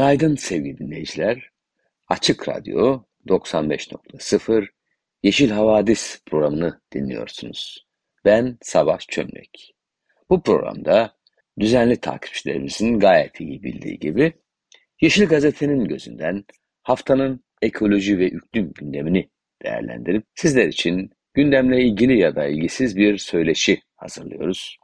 Günaydın sevgili dinleyiciler. Açık Radyo 95.0 Yeşil Havadis programını dinliyorsunuz. Ben Savaş Çömlek. Bu programda düzenli takipçilerimizin gayet iyi bildiği gibi Yeşil Gazete'nin gözünden haftanın ekoloji ve iklim gündemini değerlendirip sizler için gündemle ilgili ya da ilgisiz bir söyleşi hazırlıyoruz.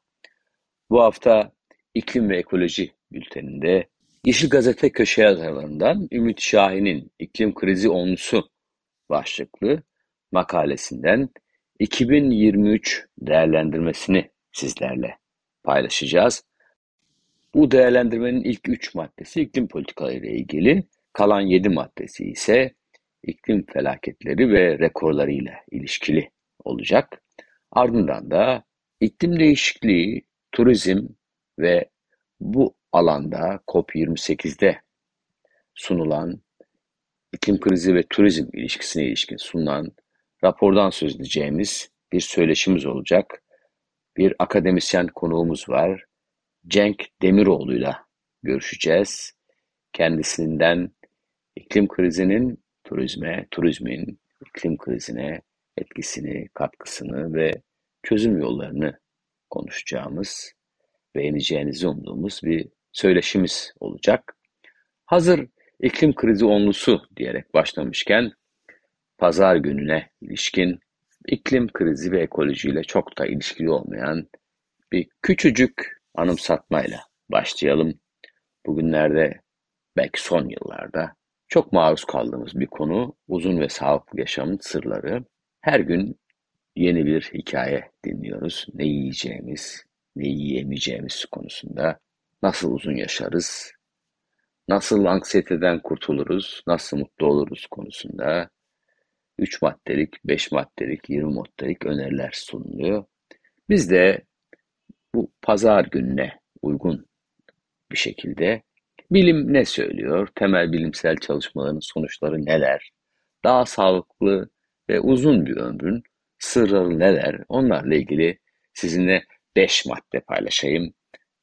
Bu hafta iklim ve ekoloji bülteninde Yeşil Gazete köşe yazarlarından Ümit Şahin'in İklim Krizi Onlusu başlıklı makalesinden 2023 değerlendirmesini sizlerle paylaşacağız. Bu değerlendirmenin ilk 3 maddesi iklim politikaları ile ilgili, kalan 7 maddesi ise iklim felaketleri ve rekorlarıyla ilişkili olacak. Ardından da iklim değişikliği, turizm ve bu alanda COP28'de sunulan iklim krizi ve turizm ilişkisine ilişkin sunulan rapordan söz edeceğimiz bir söyleşimiz olacak. Bir akademisyen konuğumuz var. Cenk Demiroğlu'yla görüşeceğiz. Kendisinden iklim krizinin turizme, turizmin iklim krizine etkisini, katkısını ve çözüm yollarını konuşacağımız, beğeneceğinizi umduğumuz bir söyleşimiz olacak. Hazır iklim krizi onlusu diyerek başlamışken pazar gününe ilişkin iklim krizi ve ekolojiyle çok da ilişkili olmayan bir küçücük anımsatmayla başlayalım. Bugünlerde belki son yıllarda çok maruz kaldığımız bir konu uzun ve sağlıklı yaşamın sırları. Her gün yeni bir hikaye dinliyoruz. Ne yiyeceğimiz, ne yiyemeyeceğimiz konusunda nasıl uzun yaşarız, nasıl anksiyeteden kurtuluruz, nasıl mutlu oluruz konusunda 3 maddelik, 5 maddelik, 20 maddelik öneriler sunuluyor. Biz de bu pazar gününe uygun bir şekilde bilim ne söylüyor, temel bilimsel çalışmaların sonuçları neler, daha sağlıklı ve uzun bir ömrün sırları neler, onlarla ilgili sizinle 5 madde paylaşayım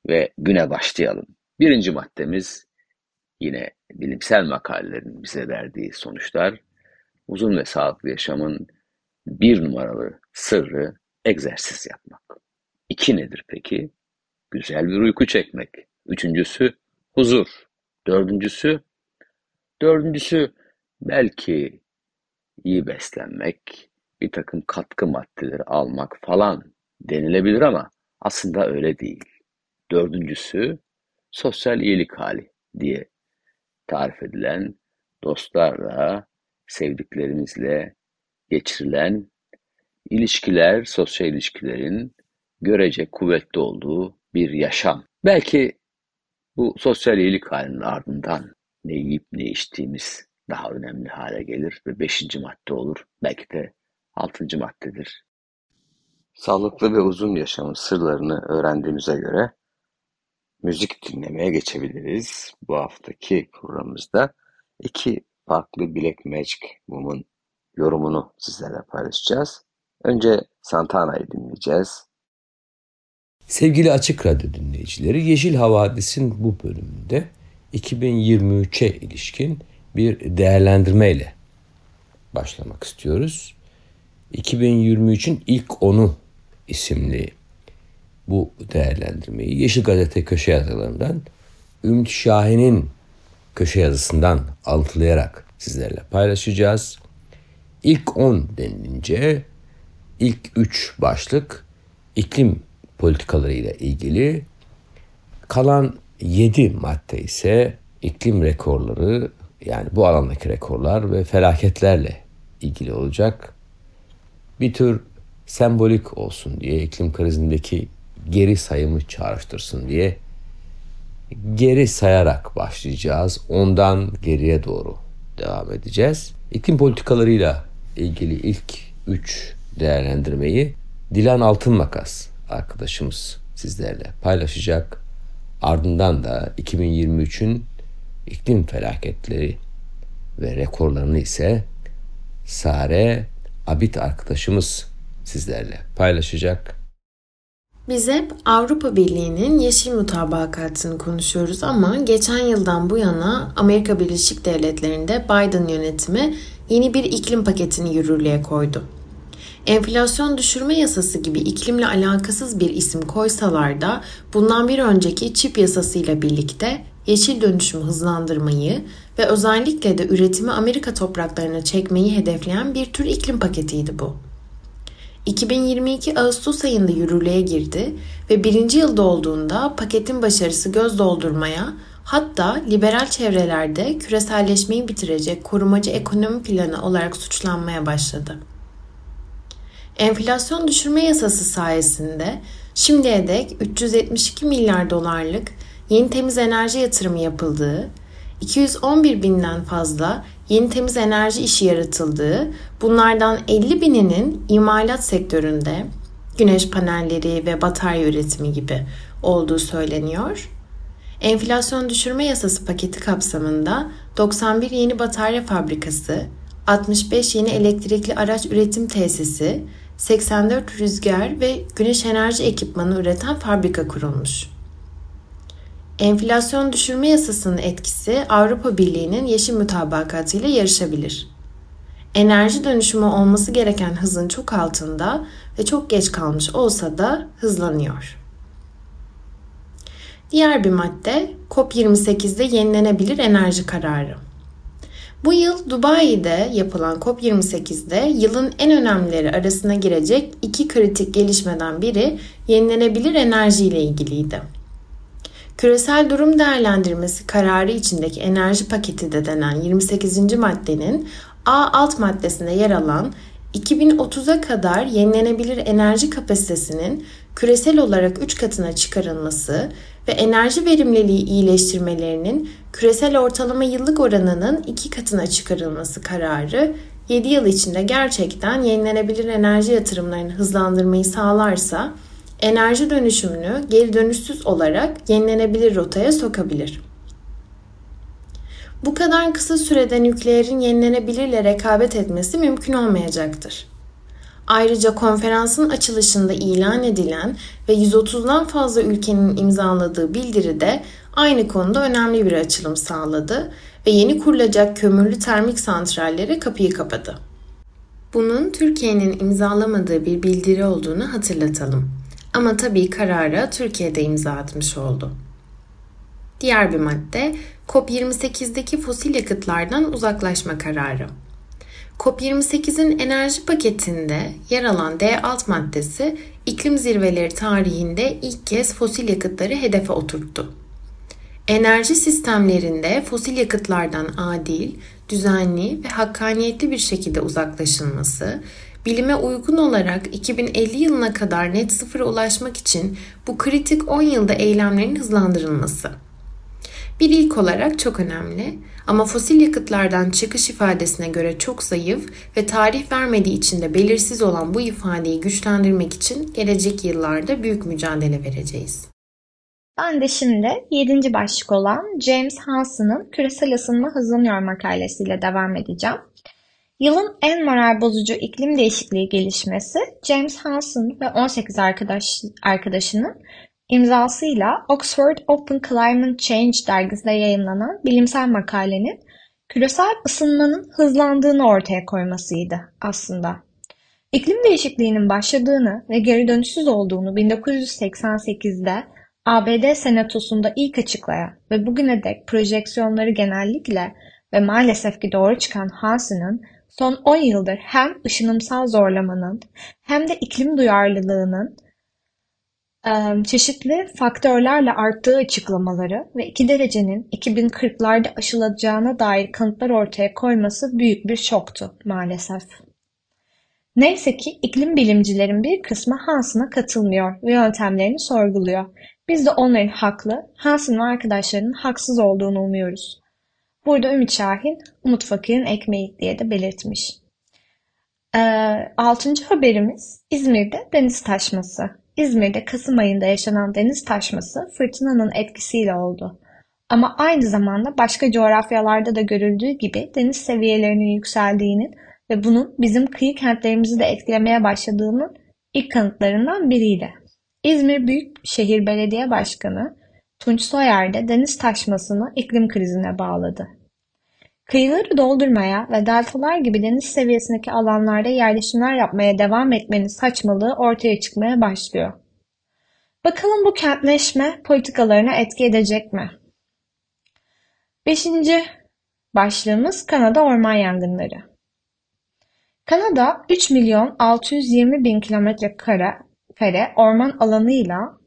ve güne başlayalım. Birinci maddemiz yine bilimsel makalelerin bize verdiği sonuçlar. Uzun ve sağlıklı yaşamın bir numaralı sırrı egzersiz yapmak. İki nedir peki? Güzel bir uyku çekmek. Üçüncüsü huzur. Dördüncüsü, dördüncüsü belki iyi beslenmek, bir takım katkı maddeleri almak falan denilebilir ama aslında öyle değil. Dördüncüsü sosyal iyilik hali diye tarif edilen dostlarla, sevdiklerimizle geçirilen ilişkiler, sosyal ilişkilerin görece kuvvetli olduğu bir yaşam. Belki bu sosyal iyilik halinin ardından ne yiyip ne içtiğimiz daha önemli hale gelir ve beşinci madde olur. Belki de altıncı maddedir. Sağlıklı ve uzun yaşamın sırlarını öğrendiğimize göre müzik dinlemeye geçebiliriz. Bu haftaki programımızda iki farklı Black Magic Woman yorumunu sizlerle paylaşacağız. Önce Santana'yı dinleyeceğiz. Sevgili Açık Radyo dinleyicileri, Yeşil Havadis'in bu bölümünde 2023'e ilişkin bir değerlendirmeyle başlamak istiyoruz. 2023'ün ilk onu isimli bu değerlendirmeyi Yeşil Gazete köşe yazılarından Ümit Şahin'in köşe yazısından alıntılayarak sizlerle paylaşacağız. İlk 10 denilince ilk 3 başlık iklim politikaları ile ilgili. Kalan 7 madde ise iklim rekorları yani bu alandaki rekorlar ve felaketlerle ilgili olacak. Bir tür sembolik olsun diye iklim krizindeki geri sayımı çağrıştırsın diye geri sayarak başlayacağız. Ondan geriye doğru devam edeceğiz. İklim politikalarıyla ilgili ilk üç değerlendirmeyi Dilan Altınmakas arkadaşımız sizlerle paylaşacak. Ardından da 2023'ün iklim felaketleri ve rekorlarını ise Sare Abit arkadaşımız sizlerle paylaşacak. Biz hep Avrupa Birliği'nin yeşil mutabakatını konuşuyoruz ama geçen yıldan bu yana Amerika Birleşik Devletleri'nde Biden yönetimi yeni bir iklim paketini yürürlüğe koydu. Enflasyon düşürme yasası gibi iklimle alakasız bir isim koysalar da bundan bir önceki çip yasasıyla birlikte yeşil dönüşümü hızlandırmayı ve özellikle de üretimi Amerika topraklarına çekmeyi hedefleyen bir tür iklim paketiydi bu. 2022 Ağustos ayında yürürlüğe girdi ve birinci yılda olduğunda paketin başarısı göz doldurmaya hatta liberal çevrelerde küreselleşmeyi bitirecek korumacı ekonomi planı olarak suçlanmaya başladı. Enflasyon düşürme yasası sayesinde şimdiye dek 372 milyar dolarlık yeni temiz enerji yatırımı yapıldığı, 211 binden fazla yeni temiz enerji işi yaratıldığı, bunlardan 50 bininin imalat sektöründe güneş panelleri ve batarya üretimi gibi olduğu söyleniyor. Enflasyon düşürme yasası paketi kapsamında 91 yeni batarya fabrikası, 65 yeni elektrikli araç üretim tesisi, 84 rüzgar ve güneş enerji ekipmanı üreten fabrika kurulmuş. Enflasyon düşürme yasasının etkisi Avrupa Birliği'nin yeşil mütabakatı ile yarışabilir. Enerji dönüşümü olması gereken hızın çok altında ve çok geç kalmış olsa da hızlanıyor. Diğer bir madde COP28'de yenilenebilir enerji kararı. Bu yıl Dubai'de yapılan COP28'de yılın en önemlileri arasına girecek iki kritik gelişmeden biri yenilenebilir enerji ile ilgiliydi. Küresel durum değerlendirmesi kararı içindeki enerji paketi de denen 28. maddenin A alt maddesinde yer alan 2030'a kadar yenilenebilir enerji kapasitesinin küresel olarak 3 katına çıkarılması ve enerji verimliliği iyileştirmelerinin küresel ortalama yıllık oranının 2 katına çıkarılması kararı 7 yıl içinde gerçekten yenilenebilir enerji yatırımlarını hızlandırmayı sağlarsa enerji dönüşümünü geri dönüşsüz olarak yenilenebilir rotaya sokabilir. Bu kadar kısa sürede nükleerin yenilenebilirle rekabet etmesi mümkün olmayacaktır. Ayrıca konferansın açılışında ilan edilen ve 130'dan fazla ülkenin imzaladığı bildiride aynı konuda önemli bir açılım sağladı ve yeni kurulacak kömürlü termik santrallere kapıyı kapadı. Bunun Türkiye'nin imzalamadığı bir bildiri olduğunu hatırlatalım. Ama tabii karara Türkiye'de imza atmış oldu. Diğer bir madde COP28'deki fosil yakıtlardan uzaklaşma kararı. COP28'in enerji paketinde yer alan D alt maddesi iklim zirveleri tarihinde ilk kez fosil yakıtları hedefe oturttu. Enerji sistemlerinde fosil yakıtlardan adil, düzenli ve hakkaniyetli bir şekilde uzaklaşılması, bilime uygun olarak 2050 yılına kadar net sıfıra ulaşmak için bu kritik 10 yılda eylemlerin hızlandırılması. Bir ilk olarak çok önemli ama fosil yakıtlardan çıkış ifadesine göre çok zayıf ve tarih vermediği için de belirsiz olan bu ifadeyi güçlendirmek için gelecek yıllarda büyük mücadele vereceğiz. Ben de şimdi 7. başlık olan James Hansen'ın Küresel Isınma Hızlanıyor makalesiyle devam edeceğim. Yılın en moral bozucu iklim değişikliği gelişmesi James Hansen ve 18 arkadaş, arkadaşının imzasıyla Oxford Open Climate Change dergisinde yayınlanan bilimsel makalenin küresel ısınmanın hızlandığını ortaya koymasıydı aslında. İklim değişikliğinin başladığını ve geri dönüşsüz olduğunu 1988'de ABD Senatosu'nda ilk açıklayan ve bugüne dek projeksiyonları genellikle ve maalesef ki doğru çıkan Hansen'ın son 10 yıldır hem ışınımsal zorlamanın hem de iklim duyarlılığının çeşitli faktörlerle arttığı açıklamaları ve 2 derecenin 2040'larda aşılacağına dair kanıtlar ortaya koyması büyük bir şoktu maalesef. Neyse ki iklim bilimcilerin bir kısmı Hansen'a katılmıyor ve yöntemlerini sorguluyor. Biz de onların haklı, Hansen ve arkadaşlarının haksız olduğunu umuyoruz. Burada Ümit Şahin, Umut Fakir'in ekmeği diye de belirtmiş. Ee, altıncı haberimiz İzmir'de deniz taşması. İzmir'de Kasım ayında yaşanan deniz taşması fırtınanın etkisiyle oldu. Ama aynı zamanda başka coğrafyalarda da görüldüğü gibi deniz seviyelerinin yükseldiğinin ve bunun bizim kıyı kentlerimizi de etkilemeye başladığının ilk kanıtlarından biriydi. İzmir Büyükşehir Belediye Başkanı Tunç Soyer de deniz taşmasını iklim krizine bağladı. Kıyıları doldurmaya ve deltalar gibi deniz seviyesindeki alanlarda yerleşimler yapmaya devam etmenin saçmalığı ortaya çıkmaya başlıyor. Bakalım bu kentleşme politikalarına etki edecek mi? Beşinci başlığımız Kanada orman yangınları. Kanada 3 milyon 620 bin kilometre kare, kare orman alanıyla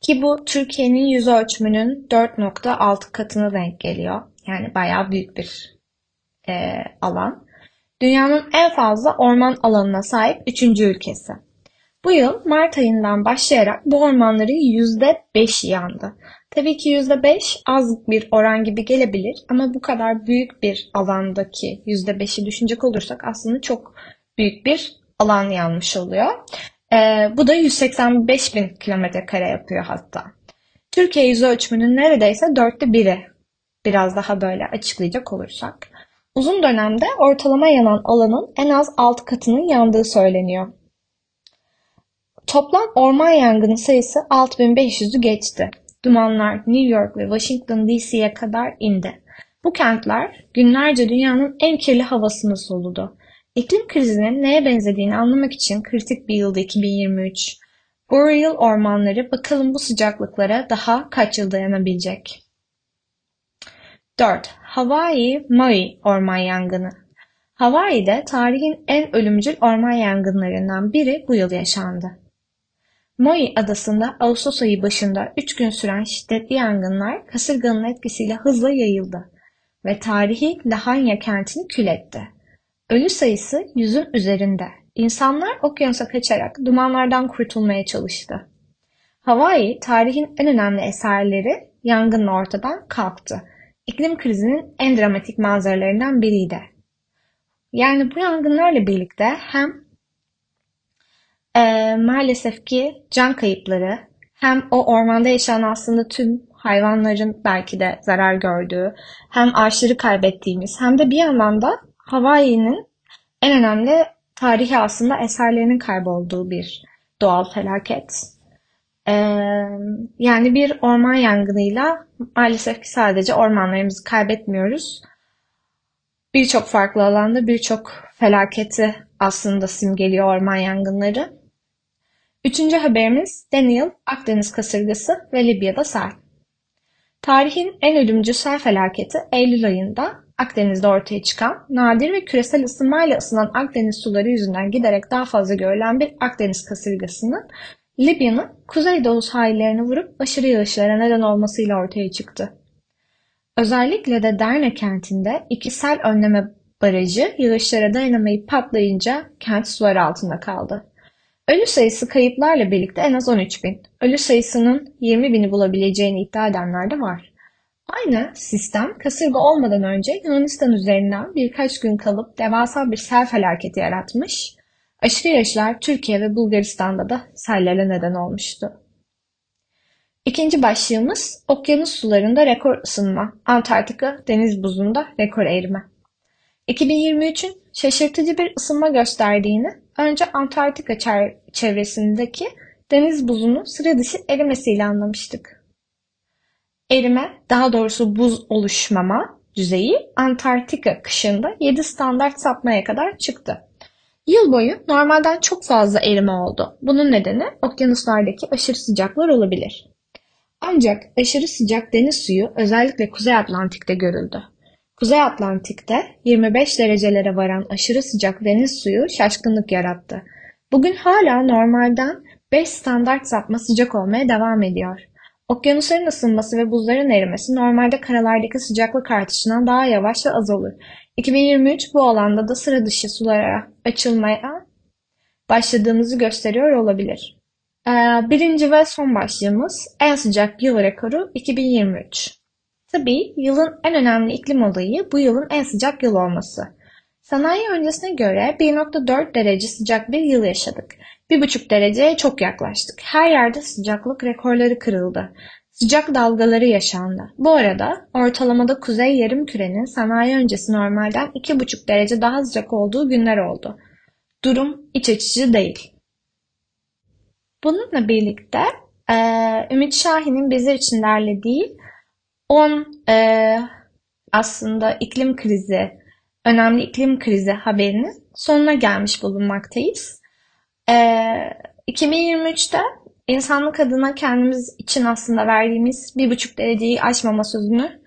ki bu Türkiye'nin yüz ölçümünün 4.6 katına denk geliyor. Yani bayağı büyük bir e, alan. Dünyanın en fazla orman alanına sahip üçüncü ülkesi. Bu yıl Mart ayından başlayarak bu ormanların %5'i yandı. Tabii ki %5 az bir oran gibi gelebilir ama bu kadar büyük bir alandaki %5'i düşünecek olursak aslında çok büyük bir alan yanmış oluyor. Ee, bu da 185 bin kilometre kare yapıyor hatta. Türkiye yüz ölçümünün neredeyse dörtte biri. Biraz daha böyle açıklayacak olursak. Uzun dönemde ortalama yanan alanın en az 6 katının yandığı söyleniyor. Toplam orman yangını sayısı 6500'ü geçti. Dumanlar New York ve Washington DC'ye kadar indi. Bu kentler günlerce dünyanın en kirli havasını soludu. İklim krizinin neye benzediğini anlamak için kritik bir yıldı 2023. Boreal ormanları bakalım bu sıcaklıklara daha kaç yıl dayanabilecek? 4. Hawaii Maui orman yangını. Hawaii'de tarihin en ölümcül orman yangınlarından biri bu yıl yaşandı. Maui adasında Ağustos ayı başında 3 gün süren şiddetli yangınlar kasırganın etkisiyle hızla yayıldı ve tarihi Lahanya kentini kül etti. Ölü sayısı yüzün üzerinde. İnsanlar okyanusa kaçarak dumanlardan kurtulmaya çalıştı. Hawaii tarihin en önemli eserleri yangınla ortadan kalktı. İklim krizinin en dramatik manzaralarından biriydi. Yani bu yangınlarla birlikte hem e, maalesef ki can kayıpları hem o ormanda yaşayan aslında tüm hayvanların belki de zarar gördüğü hem ağaçları kaybettiğimiz hem de bir yandan da Hawaii'nin en önemli tarihi aslında eserlerinin kaybolduğu bir doğal felaket. Ee, yani bir orman yangınıyla maalesef ki sadece ormanlarımızı kaybetmiyoruz. Birçok farklı alanda birçok felaketi aslında simgeliyor orman yangınları. Üçüncü haberimiz Daniel, Akdeniz kasırgası ve Libya'da sel. Tarihin en ölümcül sel felaketi Eylül ayında Akdeniz'de ortaya çıkan, nadir ve küresel ısınmayla ısınan Akdeniz suları yüzünden giderek daha fazla görülen bir Akdeniz kasırgasının Libya'nın kuzeydoğu sahillerini vurup aşırı yağışlara neden olmasıyla ortaya çıktı. Özellikle de Derna kentinde iki sel önleme barajı yağışlara dayanamayıp patlayınca kent sular altında kaldı. Ölü sayısı kayıplarla birlikte en az 13 bin. Ölü sayısının 20 bini bulabileceğini iddia edenler de var. Aynı sistem kasırga olmadan önce Yunanistan üzerinden birkaç gün kalıp devasa bir sel felaketi yaratmış, aşırı yağışlar Türkiye ve Bulgaristan'da da sellere neden olmuştu. İkinci başlığımız okyanus sularında rekor ısınma, Antarktika deniz buzunda rekor erime. 2023'ün şaşırtıcı bir ısınma gösterdiğini önce Antarktika çevresindeki deniz buzunun sıra dışı erimesiyle anlamıştık. Erime, daha doğrusu buz oluşmama düzeyi Antarktika kışında 7 standart sapmaya kadar çıktı. Yıl boyu normalden çok fazla erime oldu. Bunun nedeni okyanuslardaki aşırı sıcaklar olabilir. Ancak aşırı sıcak deniz suyu özellikle Kuzey Atlantik'te görüldü. Kuzey Atlantik'te 25 derecelere varan aşırı sıcak deniz suyu şaşkınlık yarattı. Bugün hala normalden 5 standart sapma sıcak olmaya devam ediyor. Okyanusların ısınması ve buzların erimesi normalde karalardaki sıcaklık artışından daha yavaş ve az olur. 2023 bu alanda da sıra dışı sulara açılmaya başladığımızı gösteriyor olabilir. Ee, birinci ve son başlığımız en sıcak yıl rekoru 2023. Tabii yılın en önemli iklim olayı bu yılın en sıcak yıl olması. Sanayi öncesine göre 1.4 derece sıcak bir yıl yaşadık. 1.5 dereceye çok yaklaştık. Her yerde sıcaklık rekorları kırıldı. Sıcak dalgaları yaşandı. Bu arada ortalamada kuzey yarım kürenin sanayi öncesi normalden 2,5 derece daha sıcak olduğu günler oldu. Durum iç açıcı değil. Bununla birlikte e, Ümit Şahin'in bizler için derlediği 10 e, aslında iklim krizi, önemli iklim krizi haberinin sonuna gelmiş bulunmaktayız. E, 2023'te insanlık adına kendimiz için aslında verdiğimiz bir buçuk dereceyi aşmama sözünü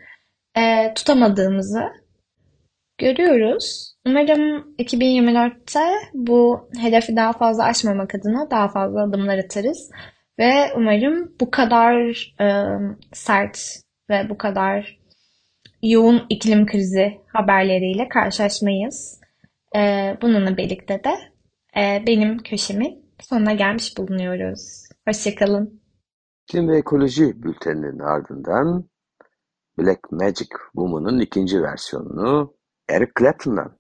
e, tutamadığımızı görüyoruz. Umarım 2024'te bu hedefi daha fazla aşmamak adına daha fazla adımlar atarız. Ve umarım bu kadar e, sert ve bu kadar yoğun iklim krizi haberleriyle karşılaşmayız. E, bununla birlikte de benim köşemin sonuna gelmiş bulunuyoruz. Hoşçakalın. İklim ve Ekoloji bülteninin ardından Black Magic Woman'ın ikinci versiyonunu Eric Clapton'dan.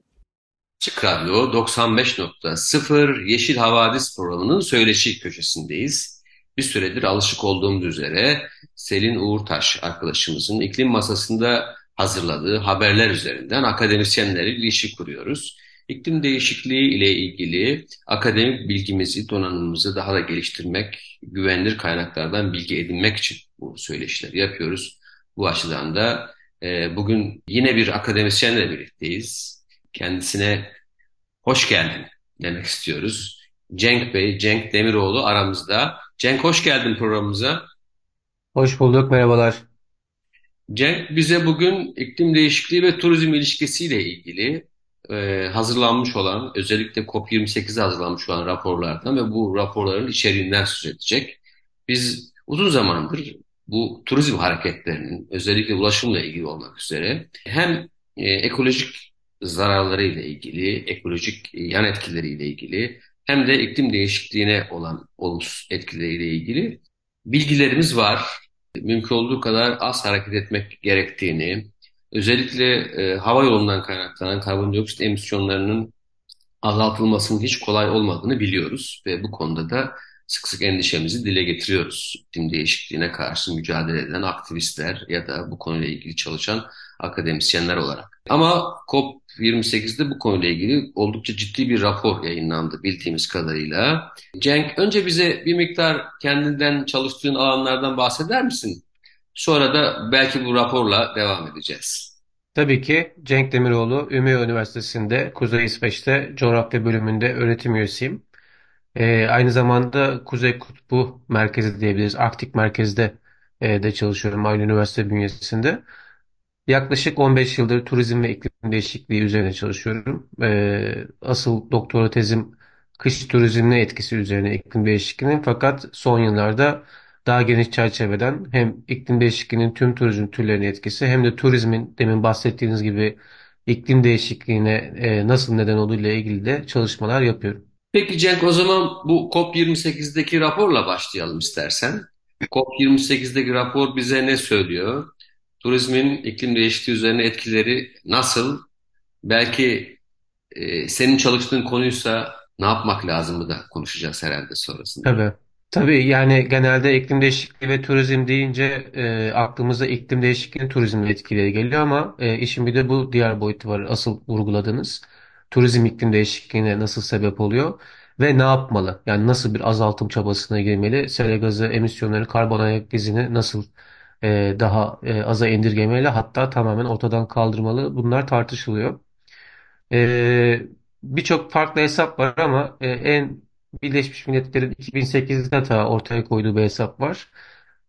Açık Radyo 95.0 Yeşil Havadis programının söyleşi köşesindeyiz. Bir süredir alışık olduğumuz üzere Selin Uğurtaş arkadaşımızın iklim masasında hazırladığı haberler üzerinden akademisyenlerle ilişki kuruyoruz. İklim değişikliği ile ilgili akademik bilgimizi, donanımımızı daha da geliştirmek, güvenilir kaynaklardan bilgi edinmek için bu söyleşileri yapıyoruz. Bu açıdan da e, bugün yine bir akademisyenle birlikteyiz. Kendisine hoş geldin demek istiyoruz. Cenk Bey, Cenk Demiroğlu aramızda. Cenk hoş geldin programımıza. Hoş bulduk, merhabalar. Cenk bize bugün iklim değişikliği ve turizm ilişkisiyle ilgili e, hazırlanmış olan, özellikle COP28'e hazırlanmış olan raporlardan ve bu raporların içeriğinden söz edecek. Biz uzun zamandır bu turizm hareketlerinin özellikle ulaşımla ilgili olmak üzere hem e, ekolojik zararlarıyla ilgili, ekolojik yan etkileriyle ilgili hem de iklim değişikliğine olan olumsuz etkileriyle ilgili bilgilerimiz var. Mümkün olduğu kadar az hareket etmek gerektiğini, özellikle e, hava yolundan kaynaklanan karbondioksit emisyonlarının azaltılmasının hiç kolay olmadığını biliyoruz ve bu konuda da sık sık endişemizi dile getiriyoruz. İklim değişikliğine karşı mücadele eden aktivistler ya da bu konuyla ilgili çalışan akademisyenler olarak. Ama COP28'de bu konuyla ilgili oldukça ciddi bir rapor yayınlandı bildiğimiz kadarıyla. Cenk önce bize bir miktar kendinden çalıştığın alanlardan bahseder misin? Sonra da belki bu raporla devam edeceğiz. Tabii ki Cenk Demiroğlu, Ümey Üniversitesi'nde Kuzey İsveç'te coğrafya bölümünde öğretim üyesiyim. Ee, aynı zamanda Kuzey Kutbu Merkezi diyebiliriz. Arktik Merkez'de e, de çalışıyorum aynı üniversite bünyesinde. Yaklaşık 15 yıldır turizm ve iklim değişikliği üzerine çalışıyorum. Ee, asıl doktora tezim kış turizmine etkisi üzerine iklim değişikliğinin fakat son yıllarda daha geniş çerçeveden hem iklim değişikliğinin tüm turizm türlerine etkisi hem de turizmin demin bahsettiğiniz gibi iklim değişikliğine e, nasıl neden olduğu ile ilgili de çalışmalar yapıyorum. Peki Cenk o zaman bu COP28'deki raporla başlayalım istersen. COP28'deki rapor bize ne söylüyor? Turizmin iklim değişikliği üzerine etkileri nasıl? Belki e, senin çalıştığın konuysa ne yapmak lazımı da konuşacağız herhalde sonrasında. Tabii. Tabii yani genelde iklim değişikliği ve turizm deyince e, aklımıza iklim değişikliği turizmle etkileri geliyor ama e, işin bir de bu diğer boyutu var asıl vurguladığınız. Turizm iklim değişikliğine nasıl sebep oluyor ve ne yapmalı? Yani nasıl bir azaltım çabasına girmeli? Sera gazı emisyonları, karbon ayak izini nasıl e, daha e, aza indirgemeli hatta tamamen ortadan kaldırmalı? Bunlar tartışılıyor. E, birçok farklı hesap var ama e, en Birleşmiş Milletler'in 2008'de ta ortaya koyduğu bir hesap var.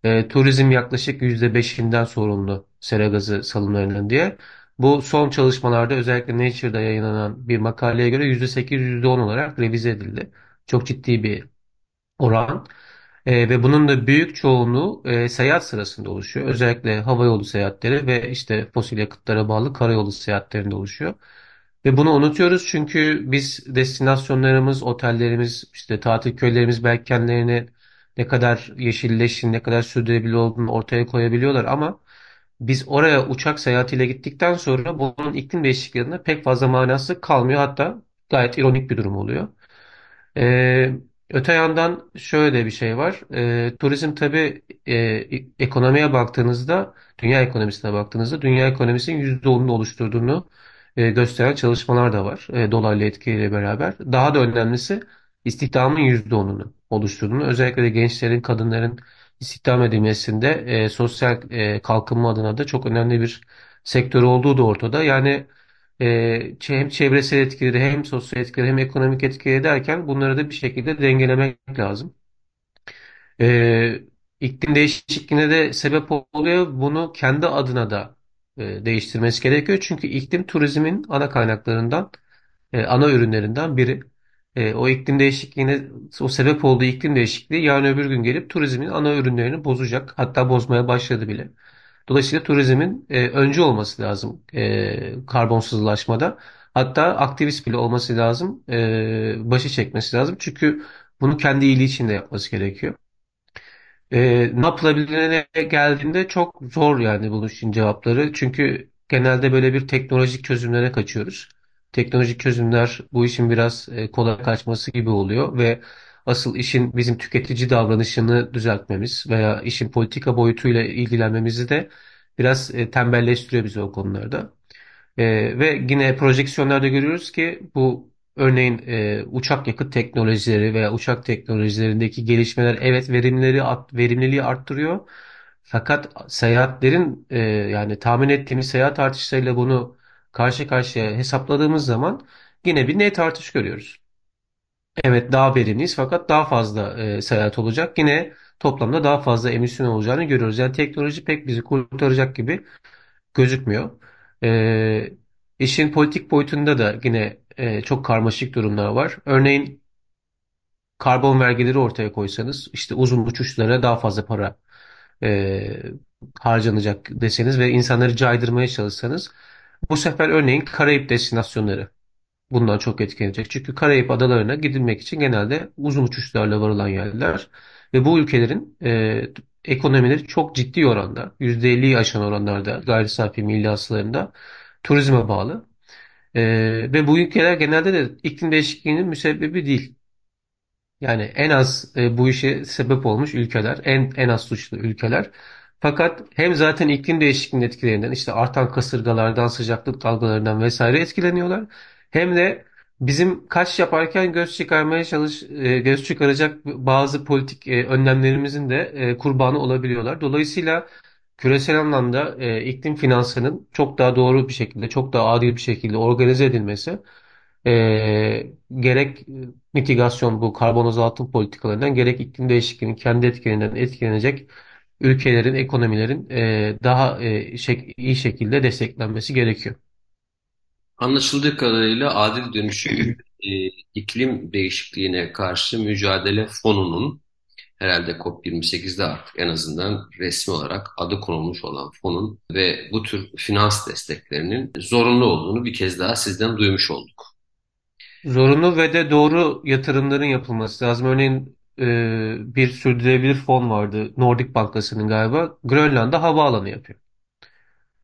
E, turizm yaklaşık %5'inden sorumlu sera gazı salımlarının diye. Bu son çalışmalarda özellikle Nature'da yayınlanan bir makaleye göre %8, %10 olarak revize edildi. Çok ciddi bir oran. E, ve bunun da büyük çoğunluğu e, seyahat sırasında oluşuyor. Özellikle havayolu seyahatleri ve işte fosil yakıtlara bağlı karayolu seyahatlerinde oluşuyor. Ve bunu unutuyoruz çünkü biz destinasyonlarımız, otellerimiz, işte tatil köylerimiz belki kendilerini ne kadar yeşilleşin, ne kadar sürdürülebilir olduğunu ortaya koyabiliyorlar ama biz oraya uçak seyahatiyle gittikten sonra bunun iklim değişikliğinde pek fazla manası kalmıyor. Hatta gayet ironik bir durum oluyor. Ee, öte yandan şöyle bir şey var. Ee, turizm tabii e, ekonomiye baktığınızda, dünya ekonomisine baktığınızda dünya ekonomisinin %10'unu oluşturduğunu e, gösteren çalışmalar da var. E, dolarla etkiyle beraber. Daha da önemlisi istihdamın %10'unu oluşturduğunu, özellikle de gençlerin, kadınların istihdam edilmesinde e, sosyal e, kalkınma adına da çok önemli bir sektör olduğu da ortada. Yani e, hem çevresel etkileri hem sosyal etkileri hem ekonomik etkileri derken bunları da bir şekilde dengelemek lazım. E, iklim değişikliğine de sebep oluyor. Bunu kendi adına da e, değiştirmesi gerekiyor. Çünkü iklim turizmin ana kaynaklarından, e, ana ürünlerinden biri. E, o iklim değişikliğine, o sebep olduğu iklim değişikliği yarın öbür gün gelip turizmin ana ürünlerini bozacak. Hatta bozmaya başladı bile. Dolayısıyla turizmin e, öncü olması lazım e, karbonsuzlaşmada. Hatta aktivist bile olması lazım, başı çekmesi lazım. Çünkü bunu kendi iyiliği için de yapması gerekiyor. E, ne yapılabilene geldiğinde çok zor yani bunun için cevapları. Çünkü genelde böyle bir teknolojik çözümlere kaçıyoruz. Teknolojik çözümler bu işin biraz e, kolay kaçması gibi oluyor ve asıl işin bizim tüketici davranışını düzeltmemiz veya işin politika boyutuyla ilgilenmemizi de biraz e, tembelleştiriyor bizi o konularda. E, ve yine projeksiyonlarda görüyoruz ki bu örneğin e, uçak yakıt teknolojileri veya uçak teknolojilerindeki gelişmeler evet verimleri verimliliği arttırıyor. Fakat seyahatlerin e, yani tahmin ettiğimiz seyahat artışlarıyla bunu karşı karşıya hesapladığımız zaman yine bir net artış görüyoruz. Evet daha verimliyiz fakat daha fazla e, seyahat olacak. Yine toplamda daha fazla emisyon olacağını görüyoruz. Yani teknoloji pek bizi kurtaracak gibi gözükmüyor. E, işin politik boyutunda da yine e, çok karmaşık durumlar var. Örneğin karbon vergileri ortaya koysanız işte uzun uçuşlara daha fazla para e, harcanacak deseniz ve insanları caydırmaya çalışsanız bu sefer örneğin Karayip destinasyonları bundan çok etkilenecek. Çünkü Karayip adalarına gidilmek için genelde uzun uçuşlarla varılan yerler ve bu ülkelerin e, ekonomileri çok ciddi oranda %50'yi aşan oranlarda gayri safi milli hasılarında turizme bağlı. E, ve bu ülkeler genelde de iklim değişikliğinin müsebbibi değil. Yani en az e, bu işe sebep olmuş ülkeler, en en az suçlu ülkeler. Fakat hem zaten iklim değişikliğinin etkilerinden, işte artan kasırgalardan, sıcaklık dalgalarından vesaire etkileniyorlar. Hem de bizim kaç yaparken göz çıkarmaya çalış, e, göz çıkaracak bazı politik e, önlemlerimizin de e, kurbanı olabiliyorlar. Dolayısıyla küresel anlamda e, iklim finansının çok daha doğru bir şekilde, çok daha adil bir şekilde organize edilmesi e, gerek mitigasyon bu karbon azaltım politikalarından gerek iklim değişikliğinin kendi etkilerinden etkilenecek ülkelerin, ekonomilerin e, daha e, şek iyi şekilde desteklenmesi gerekiyor. Anlaşıldığı kadarıyla adil dönüşüm e, iklim değişikliğine karşı mücadele fonunun herhalde COP28'de artık en azından resmi olarak adı konulmuş olan fonun ve bu tür finans desteklerinin zorunlu olduğunu bir kez daha sizden duymuş olduk. Zorunlu ve de doğru yatırımların yapılması lazım. Örneğin e, bir sürdürülebilir fon vardı. Nordic Bankası'nın galiba. Grönland'da havaalanı yapıyor.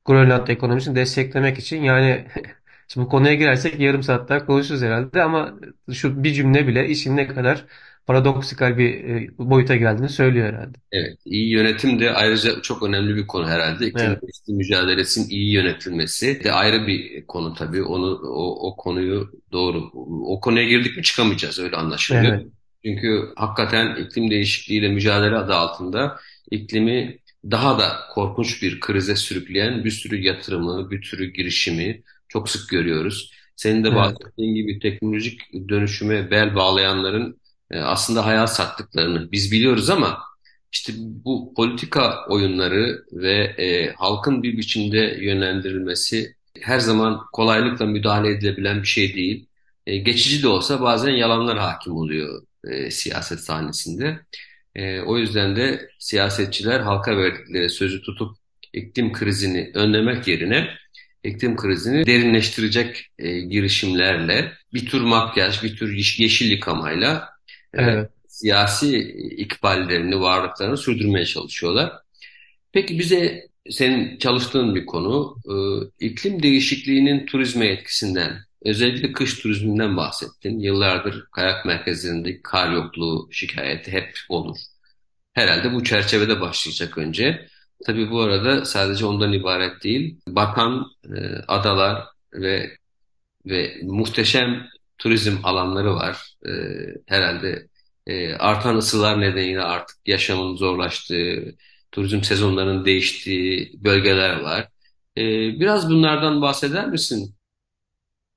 Grönland ekonomisini desteklemek için yani şimdi bu konuya girersek yarım saatler konuşuruz herhalde ama şu bir cümle bile işin ne kadar paradoksikal bir e, boyuta geldiğini söylüyor herhalde. Evet, iyi yönetim de ayrıca çok önemli bir konu herhalde. İklim Evet, mücadelesinin iyi yönetilmesi de ayrı bir konu tabii. Onu o, o konuyu doğru. O konuya girdik mi çıkamayacağız öyle anlaşılıyor. evet, Çünkü hakikaten iklim değişikliğiyle mücadele adı altında iklimi daha da korkunç bir krize sürükleyen bir sürü yatırımı, bir sürü girişimi çok sık görüyoruz. Senin de evet, bahsettiğin gibi teknolojik dönüşüme bel bağlayanların e, aslında hayal sattıklarını biz biliyoruz ama işte bu politika oyunları ve e, halkın bir biçimde yönlendirilmesi her zaman kolaylıkla müdahale edilebilen bir şey değil. E, geçici de olsa bazen yalanlar hakim oluyor e, siyaset sahnesinde. E, o yüzden de siyasetçiler halka verdikleri sözü tutup iklim krizini önlemek yerine iklim krizini derinleştirecek e, girişimlerle bir tür makyaj, bir tür yeşil yıkamayla Evet. siyasi ikballerini, varlıklarını sürdürmeye çalışıyorlar. Peki bize senin çalıştığın bir konu, e, iklim değişikliğinin turizme etkisinden, özellikle kış turizminden bahsettin. Yıllardır kayak merkezlerinde kar yokluğu şikayeti hep olur. Herhalde bu çerçevede başlayacak önce. Tabii bu arada sadece ondan ibaret değil. Bakan e, adalar ve ve muhteşem turizm alanları var. E, herhalde e, artan ısılar nedeniyle artık yaşamın zorlaştığı, turizm sezonlarının değiştiği bölgeler var. E, biraz bunlardan bahseder misin?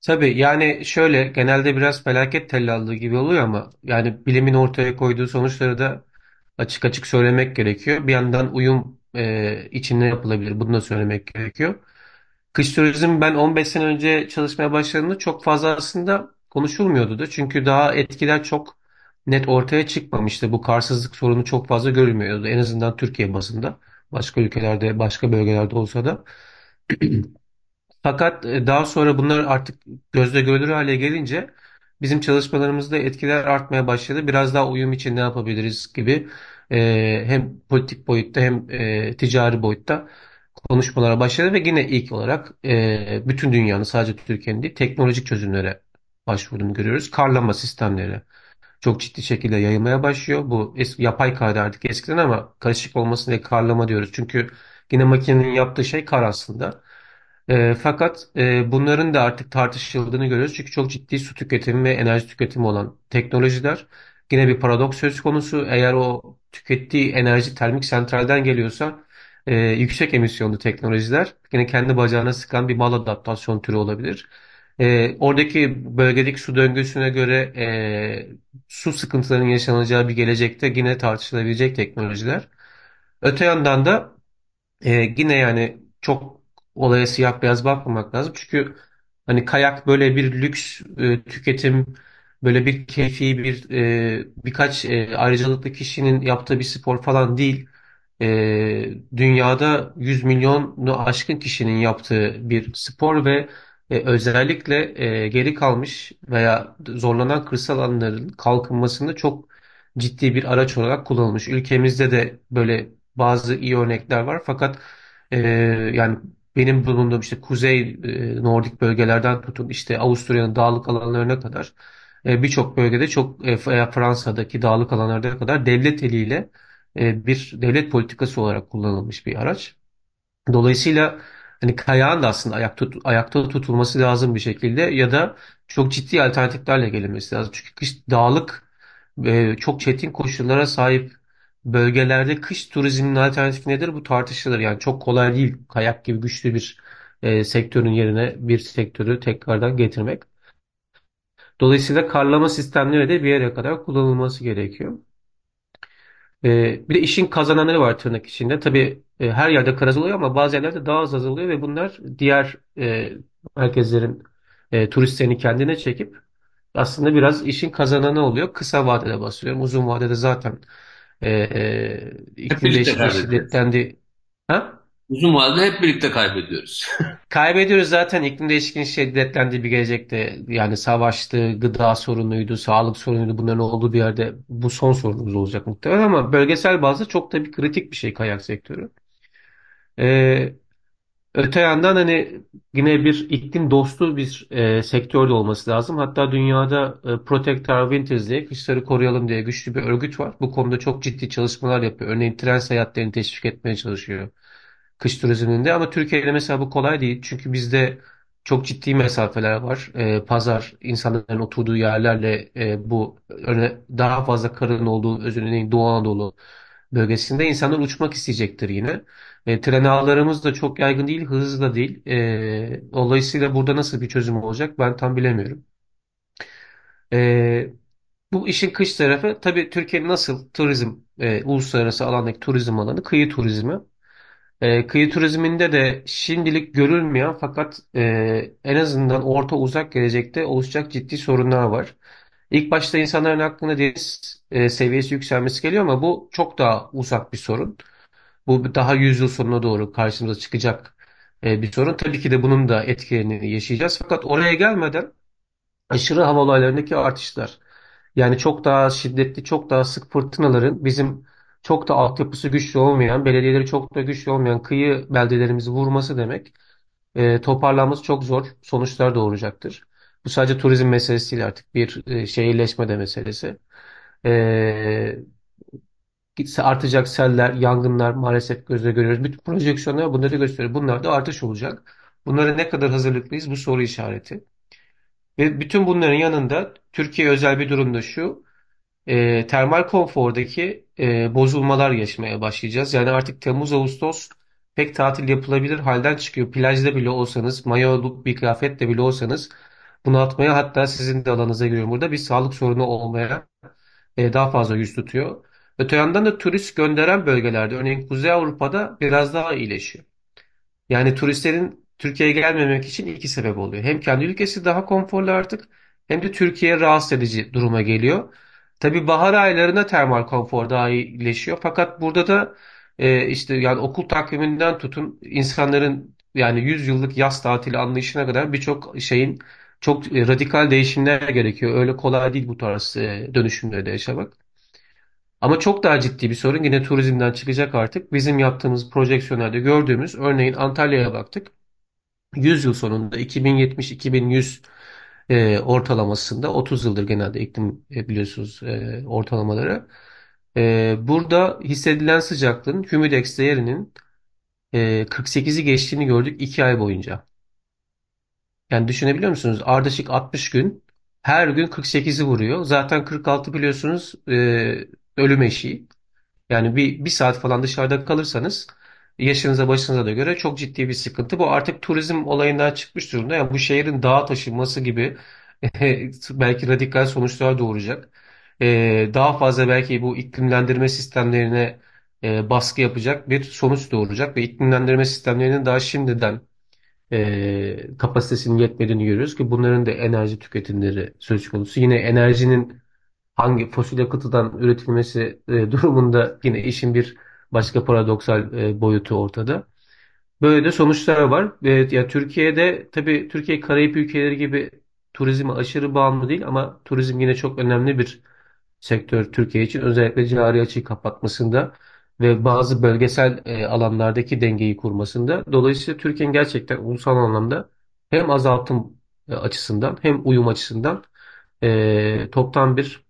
Tabii yani şöyle genelde biraz felaket tellallığı gibi oluyor ama yani bilimin ortaya koyduğu sonuçları da açık açık söylemek gerekiyor. Bir yandan uyum e, içinde yapılabilir. Bunu da söylemek gerekiyor. Kış turizm ben 15 sene önce çalışmaya başladığımda çok fazla aslında konuşulmuyordu da. Çünkü daha etkiler çok net ortaya çıkmamıştı. Bu karsızlık sorunu çok fazla görülmüyordu. En azından Türkiye bazında. Başka ülkelerde, başka bölgelerde olsa da. Fakat e, daha sonra bunlar artık gözle görülür hale gelince bizim çalışmalarımızda etkiler artmaya başladı. Biraz daha uyum için ne yapabiliriz gibi e, hem politik boyutta hem e, ticari boyutta konuşmalara başladı ve yine ilk olarak e, bütün dünyanın sadece Türkiye'nin değil teknolojik çözümlere başvurduğunu görüyoruz. Karlama sistemleri çok ciddi şekilde yayılmaya başlıyor. Bu es- yapay kar derdik eskiden ama karışık olmasın diye karlama diyoruz. Çünkü yine makinenin yaptığı şey kar aslında. E, fakat e, bunların da artık tartışıldığını görüyoruz. Çünkü çok ciddi su tüketimi ve enerji tüketimi olan teknolojiler. Yine bir paradoks söz konusu. Eğer o tükettiği enerji termik santralden geliyorsa e, yüksek emisyonlu teknolojiler yine kendi bacağına sıkan bir mal adaptasyon türü olabilir. E, oradaki bölgedeki su döngüsüne göre e, su sıkıntılarının yaşanacağı bir gelecekte yine tartışılabilecek teknolojiler. Öte yandan da ee, yine yani çok olaya siyah beyaz bakmamak lazım. Çünkü hani kayak böyle bir lüks e, tüketim, böyle bir keyfi bir e, birkaç e, ayrıcalıklı kişinin yaptığı bir spor falan değil. E, dünyada 100 milyonu aşkın kişinin yaptığı bir spor ve e, özellikle e, geri kalmış veya zorlanan kırsal alanların kalkınmasında çok ciddi bir araç olarak kullanılmış. Ülkemizde de böyle bazı iyi örnekler var. Fakat e, yani benim bulunduğum işte kuzey Nordik bölgelerden tutun işte Avusturya'nın dağlık alanlarına kadar birçok bölgede çok e, Fransa'daki dağlık alanlarda kadar devlet eliyle bir devlet politikası olarak kullanılmış bir araç. Dolayısıyla hani kayağın da aslında ayak tut, ayakta tutulması lazım bir şekilde ya da çok ciddi alternatiflerle gelinmesi lazım. Çünkü kış dağlık e, çok çetin koşullara sahip bölgelerde kış turizminin alternatifi nedir? Bu tartışılır. Yani çok kolay değil kayak gibi güçlü bir e, sektörün yerine bir sektörü tekrardan getirmek. Dolayısıyla karlama sistemleri de bir yere kadar kullanılması gerekiyor. Ee, bir de işin kazananları var tırnak içinde. Tabii e, her yerde kar azalıyor ama bazı yerlerde daha az azalıyor ve bunlar diğer e, merkezlerin e, turistlerini kendine çekip aslında biraz işin kazananı oluyor. Kısa vadede basıyorum. Uzun vadede zaten e, e, Hep iklim birlikte değişikliği kaybediyoruz. şiddetlendi. Ha? Uzun vadede hep birlikte kaybediyoruz. Kaybediyoruz zaten iklim değişikliğinin şiddetlendiği bir gelecekte yani savaştı, gıda sorunuydu, sağlık sorunuydu bunların olduğu bir yerde bu son sorunumuz olacak muhtemelen ama bölgesel bazda çok da bir kritik bir şey kayak sektörü. Ee, öte yandan hani yine bir iklim dostu bir e, sektör de olması lazım. Hatta dünyada e, Protect Our Winters diye kışları koruyalım diye güçlü bir örgüt var. Bu konuda çok ciddi çalışmalar yapıyor. Örneğin tren seyahatlerini teşvik etmeye çalışıyor kış turizminde ama Türkiye'de mesela bu kolay değil. Çünkü bizde çok ciddi mesafeler var. Ee, pazar, insanların oturduğu yerlerle e, bu öne, daha fazla karın olduğu özellikle Doğu Anadolu bölgesinde insanlar uçmak isteyecektir yine. E, tren ağlarımız da çok yaygın değil, hızlı da değil. E, dolayısıyla burada nasıl bir çözüm olacak ben tam bilemiyorum. E, bu işin kış tarafı tabii Türkiye'nin nasıl turizm, e, uluslararası alandaki turizm alanı kıyı turizmi. E, kıyı turizminde de şimdilik görülmeyen fakat e, en azından orta uzak gelecekte oluşacak ciddi sorunlar var. İlk başta insanların aklına deniz e, seviyesi yükselmesi geliyor ama bu çok daha uzak bir sorun. Bu daha yüzyıl sonuna doğru karşımıza çıkacak e, bir sorun. Tabii ki de bunun da etkilerini yaşayacağız. Fakat oraya gelmeden aşırı hava olaylarındaki artışlar. Yani çok daha şiddetli, çok daha sık fırtınaların bizim çok da altyapısı güçlü olmayan, belediyeleri çok da güçlü olmayan kıyı beldelerimizi vurması demek e, toparlanması çok zor sonuçlar doğuracaktır. Bu sadece turizm meselesi değil artık bir e, şehirleşme de meselesi. E, artacak seller, yangınlar maalesef gözle görüyoruz. Bütün projeksiyonlar bunları gösteriyor. Bunlar da artış olacak. Bunlara ne kadar hazırlıklıyız bu soru işareti. Ve bütün bunların yanında Türkiye özel bir durumda şu. e, termal konfordaki e, bozulmalar yaşamaya başlayacağız. Yani artık Temmuz-Ağustos pek tatil yapılabilir halden çıkıyor. Plajda bile olsanız, mayoluk bir kıyafetle bile olsanız bunu atmaya hatta sizin de alanınıza giriyorum burada bir sağlık sorunu olmaya e, daha fazla yüz tutuyor. Öte yandan da turist gönderen bölgelerde örneğin Kuzey Avrupa'da biraz daha iyileşiyor. Yani turistlerin Türkiye'ye gelmemek için iki sebep oluyor. Hem kendi ülkesi daha konforlu artık hem de Türkiye rahatsız edici duruma geliyor. Tabii bahar aylarında termal konfor daha iyileşiyor. Fakat burada da e, işte yani okul takviminden tutun insanların yani 100 yıllık yaz tatili anlayışına kadar birçok şeyin çok e, radikal değişimler gerekiyor. Öyle kolay değil bu tarz e, dönüşümleri de yaşamak. Ama çok daha ciddi bir sorun yine turizmden çıkacak artık. Bizim yaptığımız projeksiyonlarda gördüğümüz örneğin Antalya'ya baktık. 100 yıl sonunda 2070-2100 e, ortalamasında 30 yıldır genelde iklim e, biliyorsunuz e, ortalamaları. E, burada hissedilen sıcaklığın Humidex değerinin e, 48'i geçtiğini gördük 2 ay boyunca. Yani düşünebiliyor musunuz? Ardışık 60 gün her gün 48'i vuruyor. Zaten 46 biliyorsunuz e, ölüm eşiği. Yani bir, bir saat falan dışarıda kalırsanız yaşınıza başınıza da göre çok ciddi bir sıkıntı. Bu artık turizm olayından çıkmış durumda. Yani bu şehrin dağa taşınması gibi belki radikal sonuçlar doğuracak. Ee, daha fazla belki bu iklimlendirme sistemlerine e, baskı yapacak bir sonuç doğuracak ve iklimlendirme sistemlerinin daha şimdiden e, kapasitesinin yetmediğini görüyoruz ki bunların da enerji tüketimleri söz konusu. Yine enerjinin hangi fosil yakıtıdan üretilmesi e, durumunda yine işin bir başka paradoksal e, boyutu ortada. Böyle de sonuçlar var. Evet, ya Türkiye'de tabii Türkiye Karayip ülkeleri gibi turizme aşırı bağımlı değil ama turizm yine çok önemli bir sektör Türkiye için özellikle cari açığı kapatmasında ve bazı bölgesel e, alanlardaki dengeyi kurmasında. Dolayısıyla Türkiye'nin gerçekten ulusal anlamda hem azaltım e, açısından hem uyum açısından e, toptan bir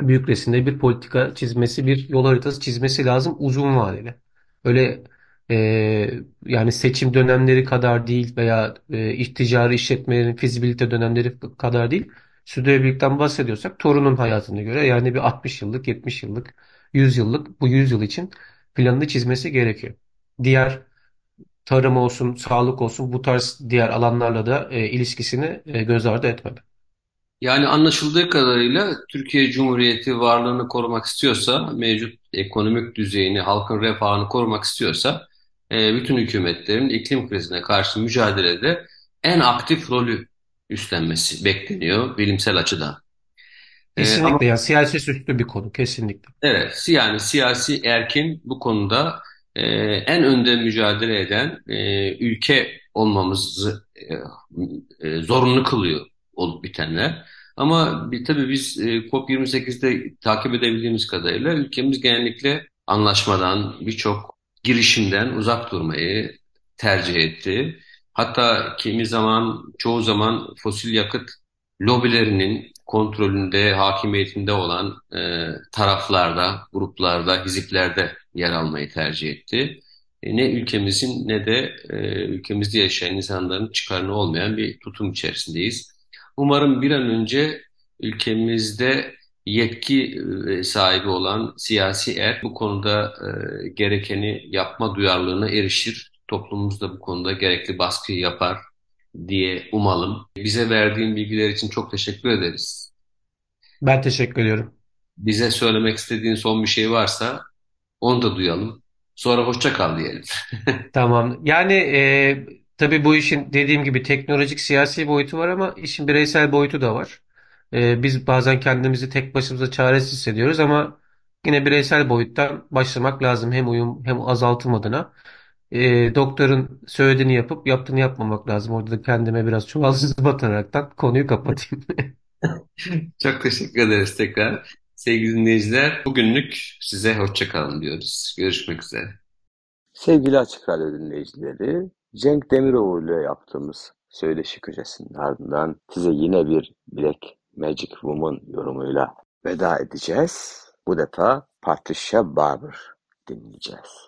büyük resimde bir politika çizmesi, bir yol haritası çizmesi lazım uzun vadeli. Öyle e, yani seçim dönemleri kadar değil veya e, ticari işletmelerin fizibilite dönemleri kadar değil. Sürdürülebilirlikten bahsediyorsak torunun hayatına göre yani bir 60 yıllık, 70 yıllık, 100 yıllık bu 100 yıl için planını çizmesi gerekiyor. Diğer tarım olsun, sağlık olsun bu tarz diğer alanlarla da e, ilişkisini e, göz ardı etmeden. Yani anlaşıldığı kadarıyla Türkiye Cumhuriyeti varlığını korumak istiyorsa, mevcut ekonomik düzeyini, halkın refahını korumak istiyorsa, e, bütün hükümetlerin iklim krizine karşı mücadelede en aktif rolü üstlenmesi bekleniyor bilimsel açıdan. E, ama Kesinlikle yani siyasi süslü bir konu kesinlikle. evet, yani siyasi erkin bu konuda e, en önde mücadele eden e, ülke olmamızı e, e, zorunlu kılıyor olup bitenler. Ama bir, tabii biz e, COP28'de takip edebildiğimiz kadarıyla ülkemiz genellikle anlaşmadan, birçok girişimden uzak durmayı tercih etti. Hatta kimi zaman, çoğu zaman fosil yakıt lobilerinin kontrolünde, hakimiyetinde olan e, taraflarda, gruplarda, hiziplerde yer almayı tercih etti. E, ne ülkemizin ne de e, ülkemizde yaşayan insanların çıkarını olmayan bir tutum içerisindeyiz. Umarım bir an önce ülkemizde yetki e, sahibi olan siyasi er bu konuda e, gerekeni yapma duyarlılığına erişir. Toplumumuz da bu konuda gerekli baskıyı yapar diye umalım. Bize verdiğin bilgiler için çok teşekkür ederiz. Ben teşekkür ediyorum. Bize söylemek istediğin son bir şey varsa onu da duyalım. Sonra hoşça kal diyelim. Tamam. Yani e, tabii bu işin dediğim gibi teknolojik siyasi boyutu var ama işin bireysel boyutu da var. E, biz bazen kendimizi tek başımıza çaresiz hissediyoruz ama yine bireysel boyuttan başlamak lazım hem uyum hem azaltım adına. e, doktorun söylediğini yapıp yaptığını yapmamak lazım. Orada da kendime biraz çuvalsız bataraktan konuyu kapatayım. Çok teşekkür ederiz tekrar. Sevgili dinleyiciler, bugünlük size hoşça kalın diyoruz. Görüşmek üzere. Sevgili Açık Radyo dinleyicileri, Cenk Demiroğlu ile yaptığımız söyleşi köşesinin ardından size yine bir Black Magic Woman yorumuyla veda edeceğiz. Bu defa Patricia Barber dinleyeceğiz.